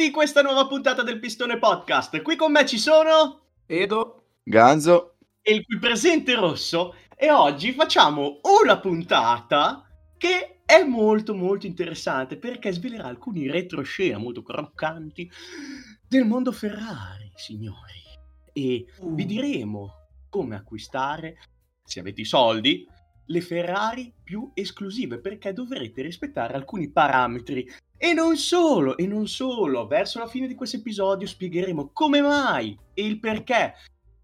Benvenuti in questa nuova puntata del Pistone Podcast. Qui con me ci sono Edo, Ganzo e il qui presente Rosso e oggi facciamo una puntata che è molto molto interessante perché svelerà alcuni retroscena molto croccanti del mondo Ferrari, signori. E vi diremo come acquistare, se avete i soldi, le Ferrari più esclusive perché dovrete rispettare alcuni parametri e non solo, e non solo, verso la fine di questo episodio spiegheremo come mai e il perché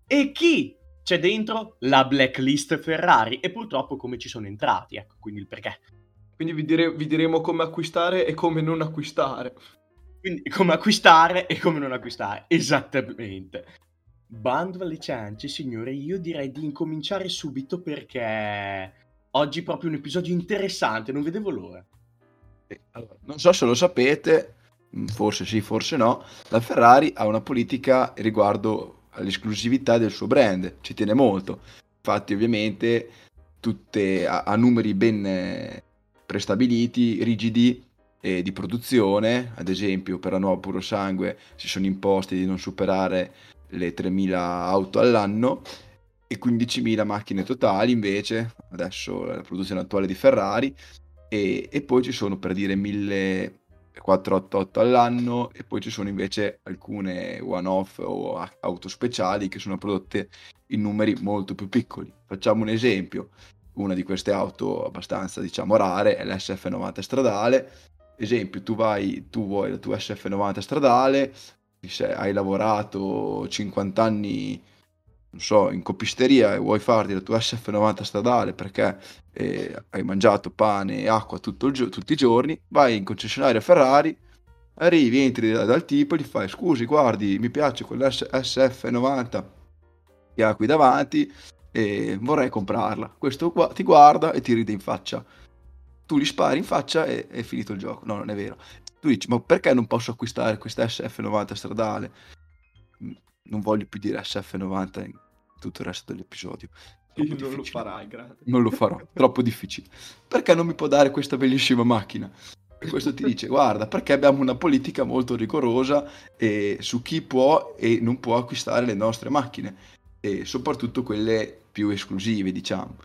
e chi c'è dentro la blacklist Ferrari e purtroppo come ci sono entrati, ecco, quindi il perché. quindi vi, dire- vi diremo come acquistare e come non acquistare. Quindi come acquistare e come non acquistare, esattamente. Bando alle ciance, signore, io direi di incominciare subito perché oggi è proprio un episodio interessante, non vedevo l'ora. Eh, allora, non so se lo sapete, mm, forse sì, forse no, la Ferrari ha una politica riguardo all'esclusività del suo brand, ci tiene molto. Infatti, ovviamente, tutte a, a numeri ben eh, prestabiliti, rigidi eh, di produzione, ad esempio per la nuova Puro Sangue si sono imposti di non superare le 3.000 auto all'anno e 15.000 macchine totali invece, adesso la produzione attuale di Ferrari, e, e poi ci sono per dire 1488 all'anno e poi ci sono invece alcune one-off o auto speciali che sono prodotte in numeri molto più piccoli. Facciamo un esempio, una di queste auto abbastanza diciamo rare è l'SF90 stradale. Esempio, tu vai, tu vuoi la tua SF90 stradale, se hai lavorato 50 anni, non so, in copisteria e vuoi farti la tua SF90 stradale perché eh, hai mangiato pane e acqua gio- tutti i giorni, vai in concessionaria Ferrari, arrivi, entri da- dal tipo e gli fai scusi, guardi, mi piace quell'SF90 che ha qui davanti e vorrei comprarla. Questo qua ti guarda e ti ride in faccia. Tu gli spari in faccia e è finito il gioco. No, non è vero. Dici, ma perché non posso acquistare questa SF90 stradale? Mm, Non voglio più dire SF90 in tutto il resto dell'episodio. Troppo non lo farai, grazie. Non lo farò, troppo difficile. Perché non mi può dare questa bellissima macchina? E questo ti dice, guarda, perché abbiamo una politica molto rigorosa eh, su chi può e non può acquistare le nostre macchine, e soprattutto quelle più esclusive, diciamo.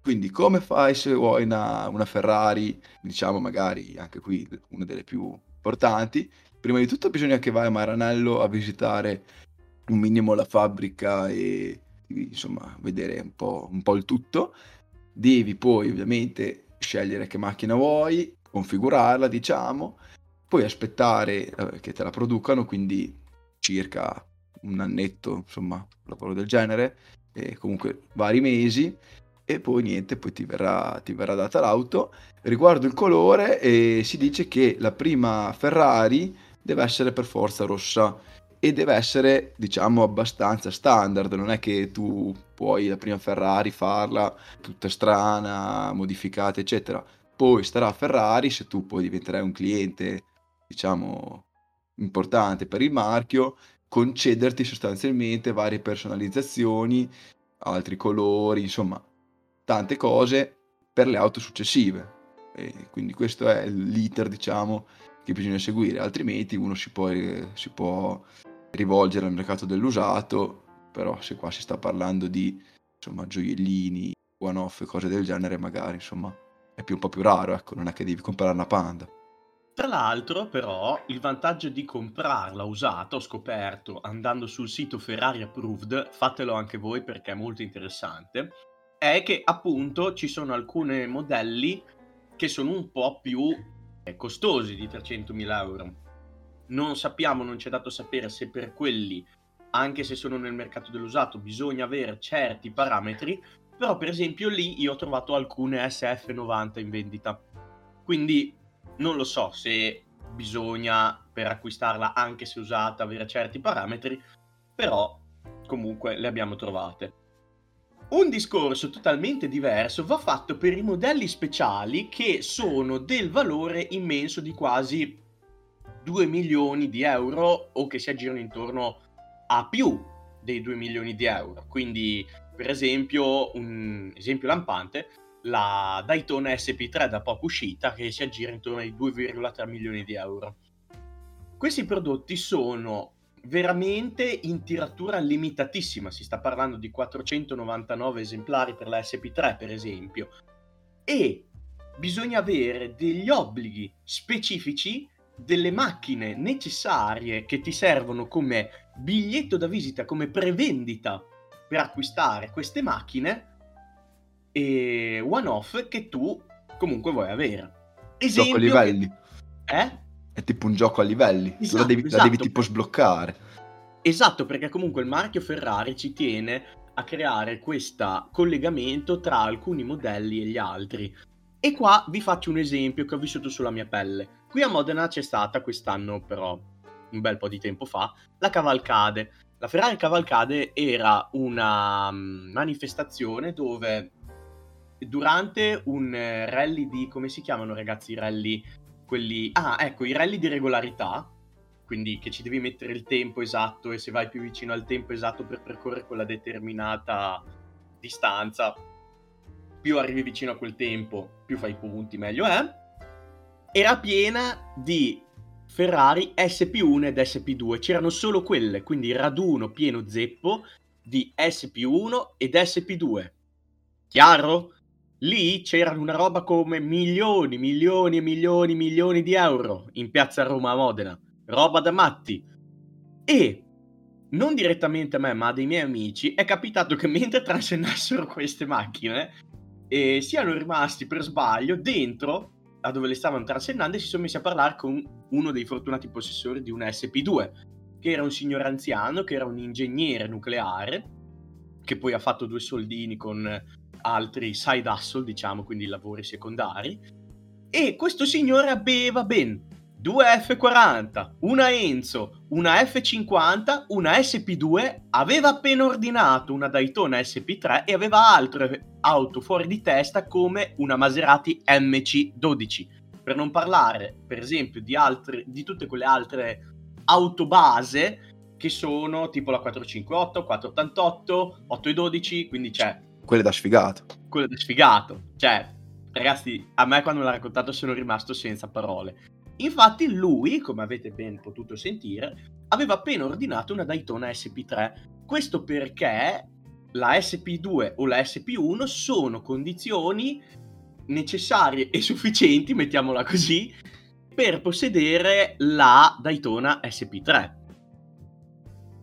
Quindi come fai se vuoi una, una Ferrari, diciamo magari anche qui una delle più importanti? Prima di tutto bisogna che vai a Maranello a visitare un minimo la fabbrica e insomma vedere un po', un po' il tutto. Devi poi ovviamente scegliere che macchina vuoi, configurarla diciamo, poi aspettare eh, che te la producano, quindi circa un annetto, insomma, lavoro del genere, e comunque vari mesi, e poi niente, poi ti verrà, ti verrà data l'auto. Riguardo il colore, eh, si dice che la prima Ferrari deve essere per forza rossa e deve essere, diciamo, abbastanza standard. Non è che tu puoi la prima Ferrari farla tutta strana, modificata, eccetera. Poi starà Ferrari se tu poi diventerai un cliente, diciamo, importante per il marchio, concederti sostanzialmente varie personalizzazioni, altri colori, insomma, tante cose per le auto successive. E quindi questo è l'iter, diciamo, che bisogna seguire, altrimenti uno si può, si può rivolgere al mercato dell'usato, però se qua si sta parlando di insomma gioiellini, one off e cose del genere, magari insomma è più un po' più raro, ecco, non è che devi comprare una Panda. Tra l'altro, però, il vantaggio di comprarla usata, ho scoperto andando sul sito Ferrari Approved, fatelo anche voi perché è molto interessante, è che appunto ci sono alcuni modelli che sono un po' più eh, costosi di 300.000 euro. Non sappiamo, non ci è dato sapere se per quelli, anche se sono nel mercato dell'usato, bisogna avere certi parametri, però per esempio lì io ho trovato alcune SF90 in vendita. Quindi non lo so se bisogna per acquistarla anche se usata avere certi parametri, però comunque le abbiamo trovate. Un discorso totalmente diverso va fatto per i modelli speciali che sono del valore immenso di quasi 2 milioni di euro o che si aggirano intorno a più dei 2 milioni di euro. Quindi, per esempio, un esempio lampante, la Daytona SP3 da poco uscita che si aggira intorno ai 2,3 milioni di euro. questi prodotti sono veramente in tiratura limitatissima, si sta parlando di 499 esemplari per la SP3 per esempio, e bisogna avere degli obblighi specifici delle macchine necessarie che ti servono come biglietto da visita, come prevendita per acquistare queste macchine e one off che tu comunque vuoi avere. Esempio gioco livelli. Che... Eh? È tipo un gioco a livelli, esatto, la devi, esatto. la devi tipo sbloccare. Esatto, perché comunque il marchio Ferrari ci tiene a creare questo collegamento tra alcuni modelli e gli altri. E qua vi faccio un esempio che ho vissuto sulla mia pelle. Qui a Modena c'è stata quest'anno, però un bel po' di tempo fa, la Cavalcade. La Ferrari Cavalcade era una mm, manifestazione dove durante un eh, rally di come si chiamano ragazzi i rally quelli ah ecco i rally di regolarità quindi che ci devi mettere il tempo esatto e se vai più vicino al tempo esatto per percorrere quella determinata distanza più arrivi vicino a quel tempo più fai punti meglio è era piena di Ferrari SP1 ed SP2 c'erano solo quelle quindi raduno pieno zeppo di SP1 ed SP2 chiaro? Lì c'erano una roba come milioni, milioni e milioni, milioni di euro in piazza Roma a Modena, roba da matti. E non direttamente a me, ma a dei miei amici, è capitato che mentre transennassero queste macchine, eh, siano rimasti per sbaglio dentro a dove le stavano transennando e si sono messi a parlare con uno dei fortunati possessori di una SP2, che era un signor anziano, che era un ingegnere nucleare, che poi ha fatto due soldini con altri side hustle, diciamo, quindi lavori secondari. E questo signore aveva ben due F40, una Enzo, una F50, una SP2, aveva appena ordinato una Daytona SP3 e aveva altre auto fuori di testa come una Maserati MC12. Per non parlare, per esempio, di, altre, di tutte quelle altre auto base che sono tipo la 458, 488, 812, quindi c'è quelle da sfigato. Quelle da sfigato. Cioè, ragazzi, a me quando l'ha raccontato sono rimasto senza parole. Infatti lui, come avete ben potuto sentire, aveva appena ordinato una Daytona SP3. Questo perché la SP2 o la SP1 sono condizioni necessarie e sufficienti, mettiamola così, per possedere la Daytona SP3.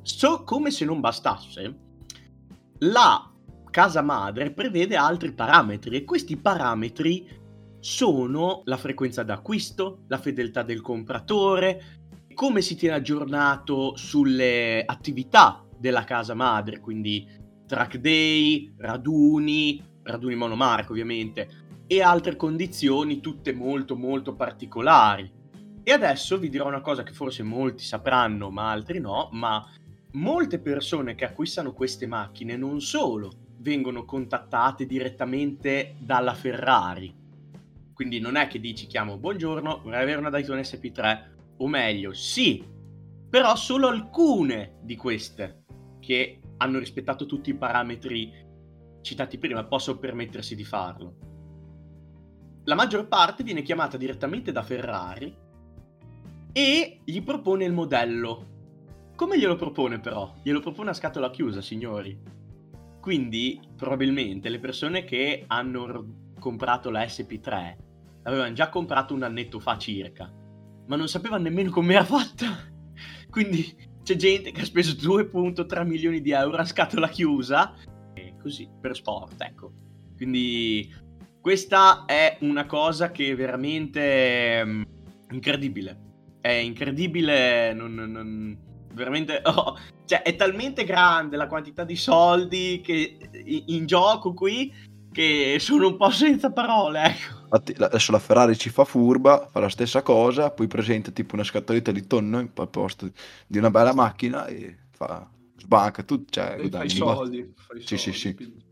So come se non bastasse, la casa madre prevede altri parametri e questi parametri sono la frequenza d'acquisto, la fedeltà del compratore, come si tiene aggiornato sulle attività della casa madre, quindi track day, raduni, raduni monomarca ovviamente, e altre condizioni tutte molto molto particolari. E adesso vi dirò una cosa che forse molti sapranno, ma altri no, ma molte persone che acquistano queste macchine non solo vengono contattate direttamente dalla Ferrari. Quindi non è che dici chiamo buongiorno, vorrei avere una Daytona SP3, o meglio, sì, però solo alcune di queste che hanno rispettato tutti i parametri citati prima possono permettersi di farlo. La maggior parte viene chiamata direttamente da Ferrari e gli propone il modello. Come glielo propone però? Glielo propone a scatola chiusa, signori. Quindi probabilmente le persone che hanno comprato la SP3 l'avevano già comprato un annetto fa circa, ma non sapevano nemmeno come era fatta. Quindi c'è gente che ha speso 2.3 milioni di euro a scatola chiusa, e così, per sport, ecco. Quindi questa è una cosa che veramente um, incredibile. È incredibile, non, non, veramente oh, cioè è talmente grande la quantità di soldi che in gioco qui che sono un po' senza parole ecco. adesso la Ferrari ci fa furba fa la stessa cosa poi presenta tipo una scatoletta di tonno al posto di una bella macchina e fa sbanca tutto cioè, e fai soldi, fai sì, soldi, sì, sì.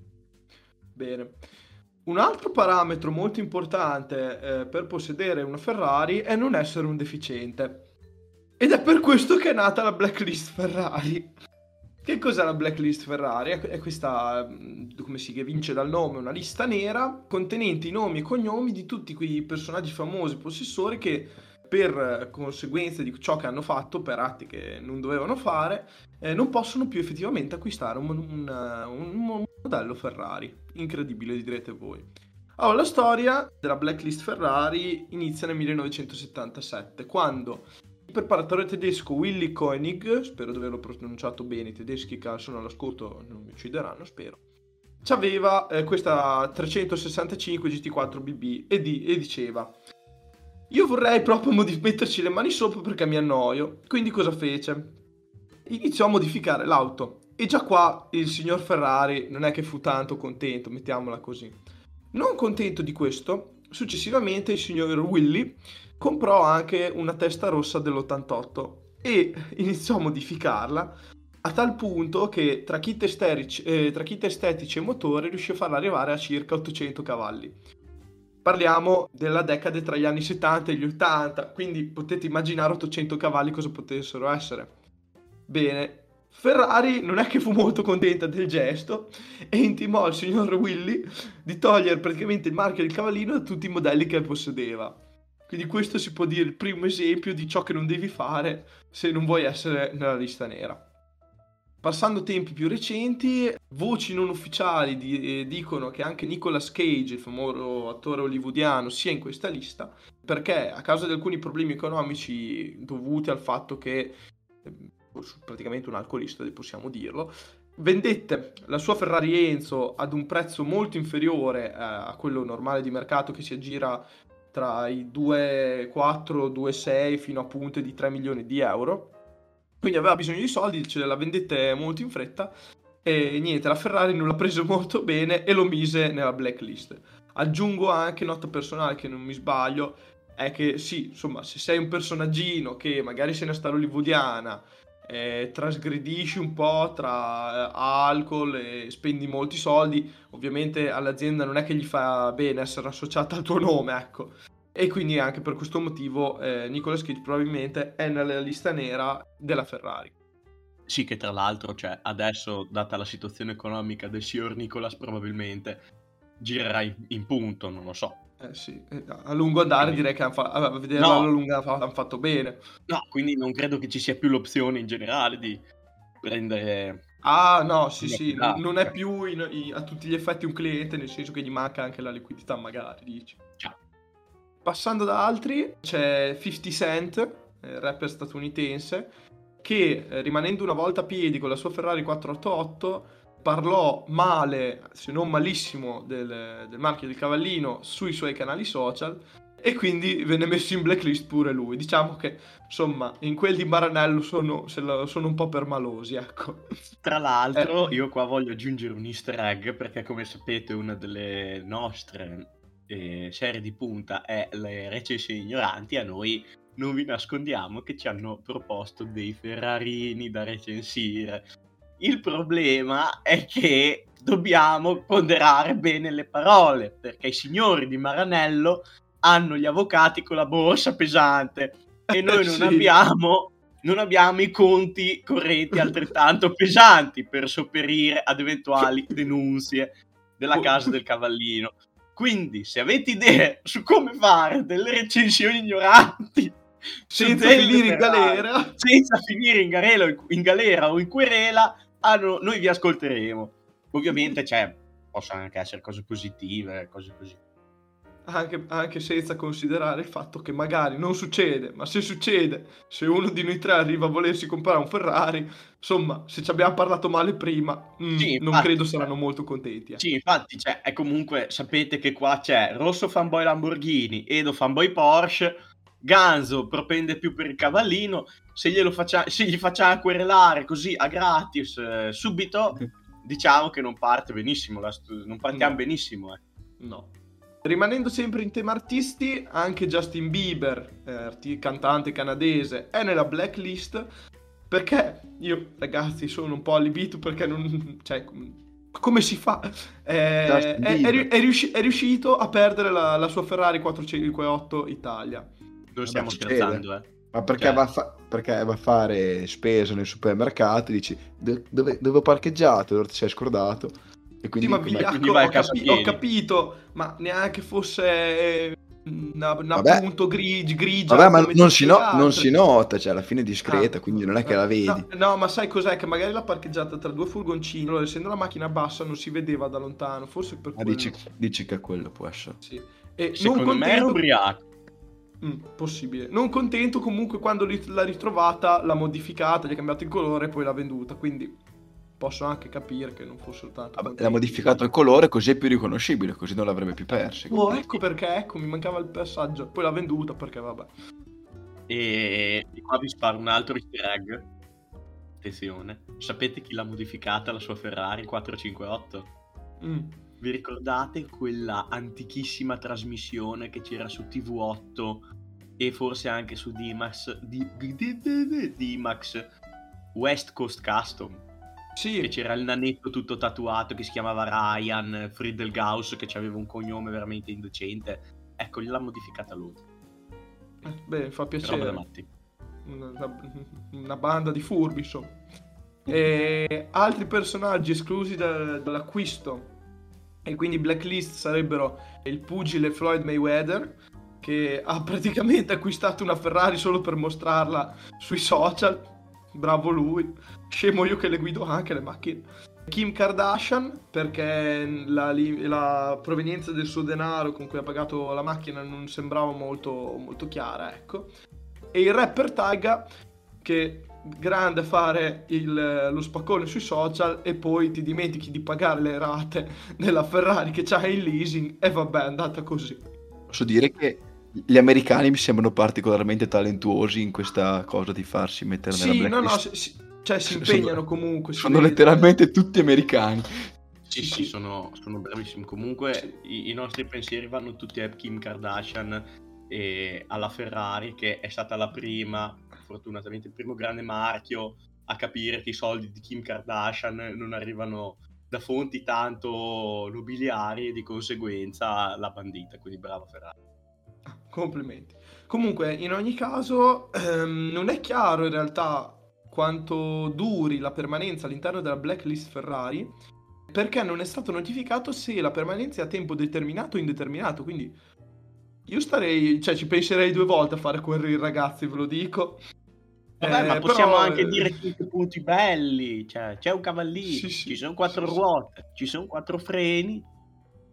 bene un altro parametro molto importante eh, per possedere una Ferrari è non essere un deficiente ed è per questo che è nata la blacklist Ferrari. Che cos'è la blacklist Ferrari? È questa, mm, come si vince dal nome, una lista nera contenente i nomi e cognomi di tutti quei personaggi famosi possessori che per conseguenze di ciò che hanno fatto, per atti che non dovevano fare, eh, non possono più effettivamente acquistare un, un, un, modello Ferrari. Incredibile, direte voi. Allora, la storia della blacklist Ferrari inizia nel 1977, quando il preparatore tedesco Willy Koenig, spero di averlo pronunciato bene, i tedeschi che sono all'ascolto non mi uccideranno, spero, aveva eh, questa 365 GT4 BB e, di, e diceva io vorrei proprio modif- metterci le mani sopra perché mi annoio. Quindi cosa fece? Iniziò a modificare l'auto. E già qua il signor Ferrari non è che fu tanto contento, mettiamola così. Non contento di questo, successivamente il signor Willy comprò anche una testa rossa dell'88 e iniziò a modificarla a tal punto che tra kit, esterici, eh, tra kit estetici e motore riuscì a farla arrivare a circa 800 cavalli. Parliamo della decade tra gli anni 70 e gli 80, quindi potete immaginare 800 cavalli cosa potessero essere. Bene, Ferrari non è che fu molto contenta del gesto e intimò al signor Willy di togliere praticamente il marchio del cavallino da tutti i modelli che possedeva. Quindi questo si può dire il primo esempio di ciò che non devi fare se non vuoi essere nella lista nera. Passando tempi più recenti, voci non ufficiali di, eh, dicono che anche Nicolas Cage, il famoso attore hollywoodiano, sia in questa lista, perché a causa di alcuni problemi economici dovuti al fatto che, eh, praticamente un alcolista, possiamo dirlo, vendette la sua Ferrari Enzo ad un prezzo molto inferiore eh, a quello normale di mercato che si aggira tra i 2,4, 2,6 fino a punte di 3 milioni di euro quindi aveva bisogno di soldi, ce la vendette molto in fretta e niente, la Ferrari non l'ha preso molto bene e lo mise nella blacklist. Aggiungo anche nota personale che non mi sbaglio, è che sì, insomma, se sei un personaggino che magari sei una star hollywoodiana, eh, trasgredisci un po' tra eh, alcol e spendi molti soldi, ovviamente all'azienda non è che gli fa bene essere associata al tuo nome, ecco. E quindi anche per questo motivo eh, Nicolas Cage probabilmente è nella lista nera della Ferrari. Sì, che tra l'altro, cioè, adesso, data la situazione economica del signor Nicolas, probabilmente girerà in, in punto, non lo so. Eh sì, eh, a lungo andare quindi... direi che fa- a vederla no. lunga hanno fatto bene. No, quindi non credo che ci sia più l'opzione in generale di prendere... Ah no, sì sì, non, non è più in, in, a tutti gli effetti un cliente, nel senso che gli manca anche la liquidità magari, dici. Ciao. Passando da altri, c'è 50 Cent, eh, rapper statunitense, che eh, rimanendo una volta a piedi con la sua Ferrari 488 parlò male, se non malissimo, del, del marchio del cavallino sui suoi canali social e quindi venne messo in blacklist pure lui. Diciamo che, insomma, in quelli di Maranello sono, sono un po' permalosi, ecco. Tra l'altro, eh. io qua voglio aggiungere un easter egg perché, come sapete, una delle nostre eh, serie di punta è le recensioni ignoranti, a noi non vi nascondiamo che ci hanno proposto dei Ferrarini da recensire. Il problema è che dobbiamo ponderare bene le parole, perché i signori di Maranello hanno gli avvocati con la borsa pesante e noi non, sì. abbiamo, non abbiamo i conti correnti altrettanto pesanti per sopperire ad eventuali denunzie della casa del cavallino. Quindi, se avete idee su come fare delle recensioni ignoranti, senza finire in galera, senza finire in, garela, in galera o in querela, allora, noi vi ascolteremo. Ovviamente, cioè, possono anche essere cose positive, cose così anche, anche, senza considerare il fatto che magari non succede, ma se succede, se uno di noi tre arriva a volersi comprare un Ferrari, insomma, se ci abbiamo parlato male prima, mm, sì, infatti, non credo saranno molto contenti. Eh. Sì, infatti, cioè, è comunque, sapete che qua c'è Rosso fanboy Lamborghini, Edo fanboy Porsche, Ganzo propende più per il cavallino, se, faccia, se gli facciamo querelare così a gratis eh, subito, diciamo che non parte benissimo, stu- non partiamo no. benissimo. Eh. No. Rimanendo sempre in tema artisti, anche Justin Bieber, eh, cantante canadese, è nella blacklist perché io, ragazzi, sono un po' allibito perché non... cioè, come si fa? Eh, è, è, è, riusci- è, riuscito a perdere la, la, sua Ferrari 458 Italia. Non stiamo scherzando, eh. Ma perché, cioè. va fa- perché, va a fare spesa nel supermercato dici dove, dove ho parcheggiato? Allora ti sei scordato. E quindi, sì, ma Vigliacco, ho, capi- ho, capito, ma neanche fosse un una Vabbè. punto grigi, grigia. Vabbè, ma non si, no- non si nota, cioè alla fine è discreta, Ah. quindi non è che la vedi. No, no, ma sai cos'è? Che magari l'ha parcheggiata tra due furgoncini, allora, essendo la macchina bassa non si vedeva da lontano, forse per Ma quello. dici, dici che quello può essere. Sì. E Secondo non me era contento... ubriaco. Mm, possibile. Non contento comunque quando li- l'ha ritrovata, l'ha modificata, gli ha cambiato il colore e poi l'ha venduta, quindi posso anche capire che non fosse soltanto... Vabbè, l'ha modificato il colore così è più riconoscibile, così non l'avrebbe più perso. Oh, ecco perché, ecco, mi mancava il passaggio. Poi l'ha venduta perché, vabbè. E e qua vi sparo un altro easter egg. Attenzione. Sapete chi l'ha modificata la sua Ferrari 458? Mm. Vi ricordate quella antichissima trasmissione che c'era su TV8 e forse anche su D-Max, D-Max West Coast Custom? Che Sì, c'era il nanetto tutto tatuato che si chiamava Ryan Friedelgaus che aveva un cognome veramente indecente. Ecco, gliel'ha modificata lui. eh, beh, fa piacere. Una, una- una banda di furbi, insomma. E altri personaggi esclusi da- dall'acquisto e quindi blacklist sarebbero il pugile Floyd Mayweather che ha praticamente acquistato una Ferrari solo per mostrarla sui social. Bravo lui. Scemo io che le guido anche le macchine. Kim Kardashian perché la, la provenienza del suo denaro con cui ha pagato la macchina non sembrava molto, molto chiara, ecco. E il rapper Taiga che grande fare il- lo spaccone sui social e poi ti dimentichi di pagare le rate della Ferrari che c'hai in leasing e vabbè è andata così. Posso dire che gli americani mi sembrano particolarmente talentuosi in questa cosa di farsi mettere nella Sì, no, no, blacklist. si- si- cioè si Sono- impegnano comunque. si Sono vede. letteralmente tutti americani. Sì, Sì, sì, sì. sono, sono bravissimi. Comunque Sì. i, i nostri pensieri vanno tutti a Kim Kardashian e alla Ferrari, che è stata la prima, fortunatamente il primo grande marchio a capire che i soldi di Kim Kardashian non arrivano da fonti tanto nobiliari e di conseguenza l'ha bandita. Quindi bravo Ferrari. Complimenti. Comunque, in ogni caso, ehm, non è chiaro in realtà quanto duri la permanenza all'interno della blacklist Ferrari, perché non è stato notificato se la permanenza è a tempo determinato o indeterminato. Quindi io starei, cioè ci penserei due volte a fare i ragazzi, ve lo dico. Vabbè, Eh, ma possiamo però, anche eh, dire 5 punti belli. Cioè, c'è un cavallino, Sì, sì, ci sono quattro sì, sì. ruote, ci sono quattro freni,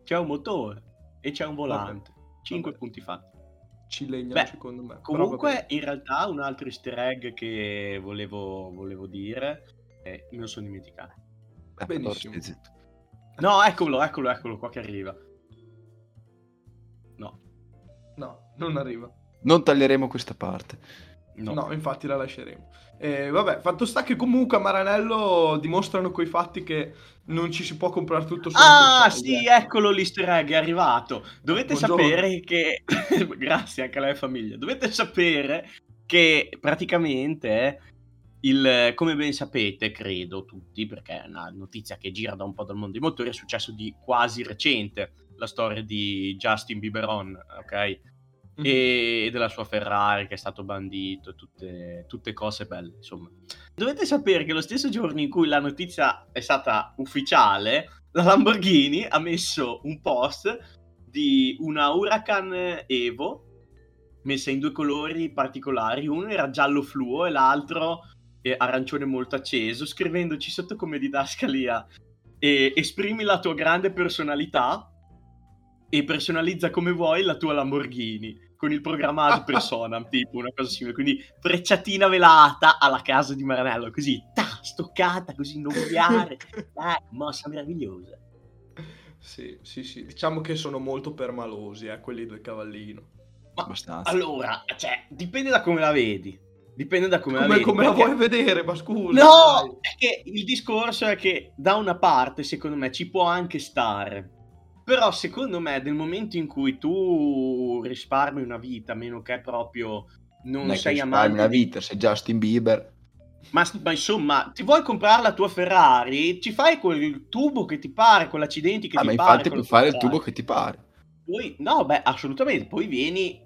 c'è un motore e c'è un volante. 5 vabbè. punti fatti. ci legnano Beh, secondo me. Comunque, in realtà, un altro easter egg che volevo, volevo dire, eh, me lo sono dimenticato. Benissimo. No, eccolo, eccolo, eccolo qua che arriva. Non arriva. Non taglieremo questa parte. no. No, infatti la lasceremo. Eh, vabbè, fatto sta che comunque a Maranello dimostrano coi fatti che non ci si può comprare tutto solo Ah, sì, eh. eccolo l'easter egg, è arrivato. Dovete Buongiorno. sapere che... Grazie anche alla mia famiglia. Dovete sapere che praticamente, il, come ben sapete, credo tutti, perché è una notizia che gira da un po' dal mondo dei motori, è successo di quasi recente, la storia di Justin Bieberon, ok? E della sua Ferrari che è stato bandito, tutte, tutte cose belle, insomma. Dovete sapere che lo stesso giorno in cui la notizia è stata ufficiale, la Lamborghini ha messo un post di una Huracan Evo messa in due colori particolari, uno era giallo fluo e l'altro è arancione molto acceso, scrivendoci sotto come didascalia e esprimi la tua grande personalità e personalizza come vuoi la tua Lamborghini con il programma ad personam, tipo una cosa simile. Quindi frecciatina velata alla casa di Maranello, così, ta, stoccata, così nucleare. Dai, mossa meravigliosa. Sì, sì, sì. Diciamo che sono molto permalosi, eh, quelli due cavallino. Ma Abbastanza. allora, cioè, dipende da come la vedi. Dipende da come, la Come, vedi. come la perché- vuoi vedere, ma scusa. No, dai. è che il discorso è che da una parte, secondo me, ci può anche stare. Però, secondo me, nel momento in cui tu risparmi una vita, a meno che proprio non, Non sei risparmi amante una vita, sei Justin Bieber. Ma, ma insomma, ti vuoi comprare la tua Ferrari? Ci fai quel tubo che ti pare, quell'accidenti che Ah, ti ma pare. infatti con puoi fare il tubo che ti pare. Poi, no, beh, assolutamente. Poi vieni,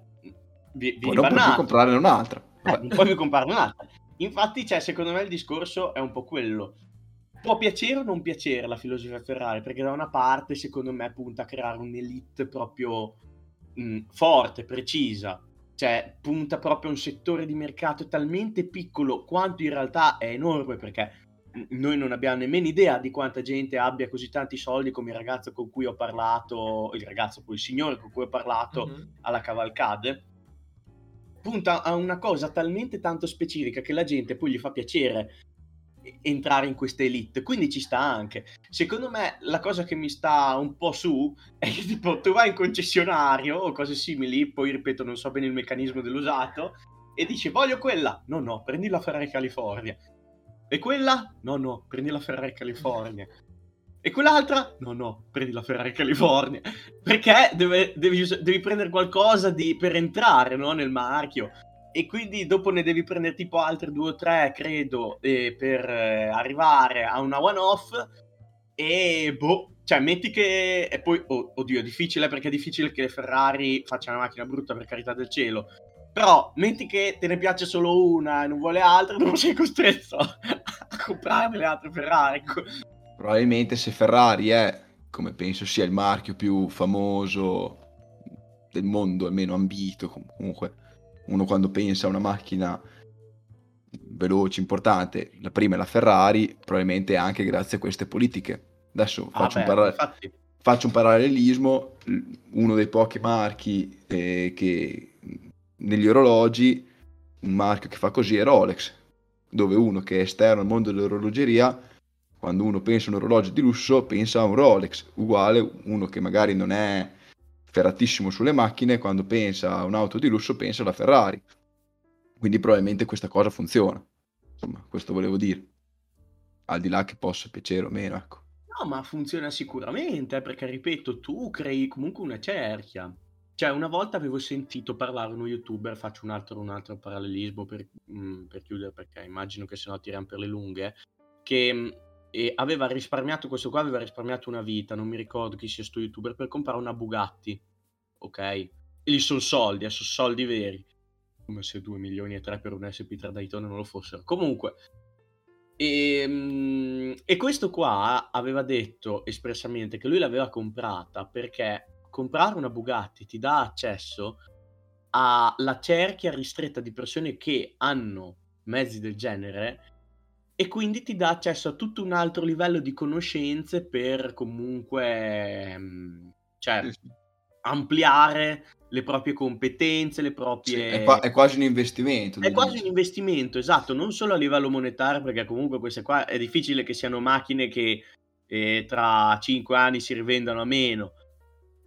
vi- vieni Poi non puoi comprare un'altra. Eh, non puoi più comprarne un'altra. Infatti, cioè, secondo me il discorso è un po' quello. Può piacere o non piacere la filosofia Ferrari, perché da una parte, secondo me, punta a creare un'elite proprio mh, forte, precisa, cioè punta proprio a un settore di mercato talmente piccolo quanto in realtà è enorme perché noi non abbiamo nemmeno idea di quanta gente abbia così tanti soldi come il ragazzo con cui ho parlato, il ragazzo, poi il signore con cui ho parlato mm-hmm. alla cavalcade. Punta a una cosa talmente tanto specifica che la gente poi gli fa piacere entrare in questa elite, quindi ci sta anche. Secondo me la cosa che mi sta un po' su è che tipo tu vai in concessionario o cose simili, poi ripeto non so bene il meccanismo dell'usato, e dici voglio quella, no no, prendi la Ferrari California, e quella? No, no, prendi la Ferrari California. E quell'altra? No, no, prendi la Ferrari California. Perché deve, devi, devi, prendere qualcosa di, per entrare no, nel marchio. E quindi dopo ne devi prendere tipo altre due o tre, credo, eh, per arrivare a una one-off. E boh, cioè metti che... E poi, oh, oddio, è difficile perché è difficile che Ferrari facciano una macchina brutta per carità del cielo. Però metti che te ne piace solo una e non vuole altre, dopo sei costretto a comprare le altre Ferrari. Probabilmente se Ferrari è, come penso sia il marchio più famoso del mondo, almeno ambito, comunque uno quando pensa a una macchina veloce, importante, la prima è la Ferrari, probabilmente anche grazie a queste politiche. Adesso ah faccio, beh, un, parallel- faccio un, parallelismo, uno dei pochi marchi eh, che negli orologi un marchio che fa così è Rolex, dove uno che è esterno al mondo dell'orologeria, quando uno pensa a un orologio di lusso, pensa a un Rolex, uguale uno che magari non è ferratissimo sulle macchine, quando pensa a un'auto di lusso pensa alla Ferrari. Quindi probabilmente questa cosa funziona. Insomma, questo volevo dire. Al di là che possa piacere o meno, ecco. No, ma funziona sicuramente, perché ripeto, tu crei comunque una cerchia. Cioè, una volta avevo sentito parlare uno youtuber, faccio un altro, un altro parallelismo per, mh, mm, per chiudere perché immagino che sennò tiriamo per le lunghe, che mm, aveva risparmiato, questo qua aveva risparmiato una vita, non mi ricordo chi sia sto youtuber, per comprare una Bugatti, ok? E gli sono soldi, sono soldi veri, come se 2 milioni e 3 per un SP3 Daytona non lo fossero. Comunque, e, mm, e questo qua aveva detto espressamente che lui l'aveva comprata perché comprare una Bugatti ti dà accesso alla cerchia ristretta di persone che hanno mezzi del genere e quindi ti dà accesso a tutto un altro livello di conoscenze per comunque mm, cioè, ampliare le proprie competenze, le proprie... Sì, è, qua- è, quasi un investimento. È quasi un investimento, esatto, non solo a livello monetario, perché comunque queste qua è difficile che siano macchine che eh, tra 5 anni si rivendano a meno,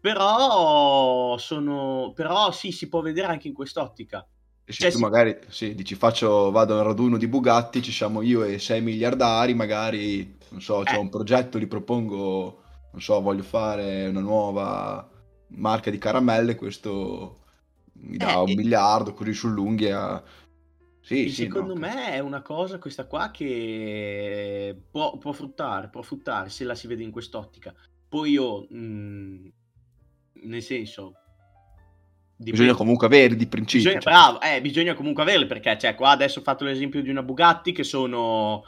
però sono però sì, si può vedere anche in quest'ottica. Se cioè, tu magari sì, dici faccio, vado a un raduno di Bugatti, ci siamo io e sei miliardari, magari, non so, eh. ho un progetto, li propongo, non so, voglio fare una nuova marca di caramelle, questo mi dà eh, un e... miliardo così sull'unghia. Sì, sì, secondo no. me è una cosa questa qua che può, può, fruttare, può fruttare se la si vede in quest'ottica. Poi io mh, mhmm, nel senso... Dipende. Bisogna comunque avere di principio. Bisogna, cioè. bravo, eh, bisogna comunque averle perché, cioè, qua adesso ho fatto l'esempio di una Bugatti che sono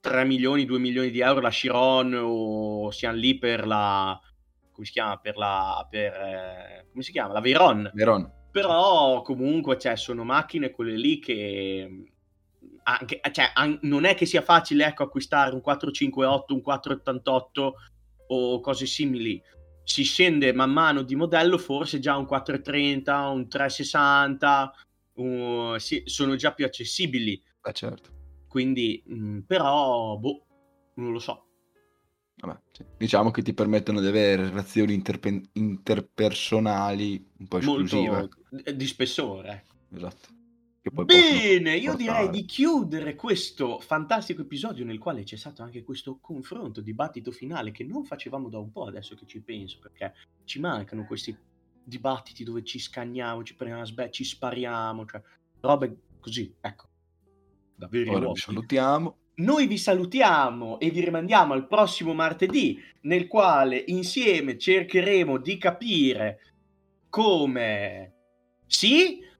3 milioni, 2 milioni di euro la Chiron o siamo lì per la... come si chiama? Per la... per... Eh, come si chiama? La Veyron. Veyron. Però comunque, cioè, sono macchine quelle lì che... Anche, cioè, an- non è che sia facile ecco, acquistare un 458, un 488 o cose simili si scende man mano di modello, forse già un 430, un 360, un, sì, sono già più accessibili. Eh certo. Quindi, mh, mm, però, boh, non lo so. Vabbè, sì. Diciamo che ti permettono di avere relazioni interpe- interpersonali un po' esclusive. Molto di spessore. Ecco. Esatto. Bene, io direi di chiudere questo fantastico episodio nel quale c'è stato anche questo confronto, dibattito finale che non facevamo da un po' adesso che ci penso, perché ci mancano questi dibattiti dove ci scagniamo, ci prendiamo sbe- ci spariamo, cioè robe così, ecco. Davvero Ora vi salutiamo. Noi vi salutiamo e vi rimandiamo al prossimo martedì, nel quale insieme cercheremo di capire come sì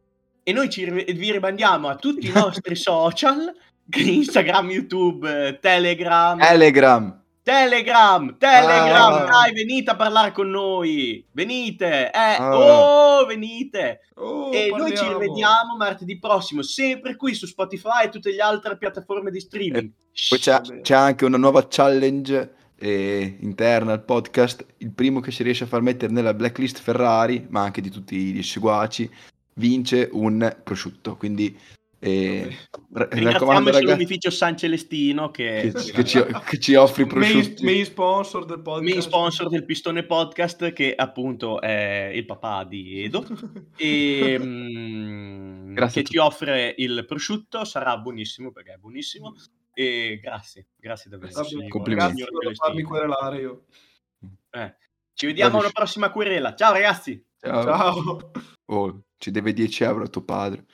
e noi ci, vi rimandiamo a tutti i nostri social, Instagram, YouTube, Telegram. Telegram. Telegram, Telegram, Ah. dai, venite a parlare con noi, venite, eh, Ah. oh, venite. Oh, e noi ci parliamo. rivediamo martedì prossimo, sempre qui su Spotify e tutte le altre piattaforme di streaming. Poi c'è, c'è anche una nuova challenge eh, interna al podcast. Il primo che si riesce a far mettere nella blacklist Ferrari, ma anche di tutti gli seguaci, vince un prosciutto. Quindi eh, ra- Ringraziamo raccomando, il ragazzi, solomificio San Celestino che, che, che ci, che ci offri i Main, prosciutti. main sponsor del podcast. main sponsor del Pistone Podcast, che appunto è il papà di Edo. e mm, Grazie a che ci offre il prosciutto sarà buonissimo perché è buonissimo e grazie grazie davvero signor- Complimenti. Grazie farmi querelare io. Eh, ci vediamo alla prossima querela ciao ragazzi Ciao. Ciao. Oh, ci deve 10 euro a tuo padre.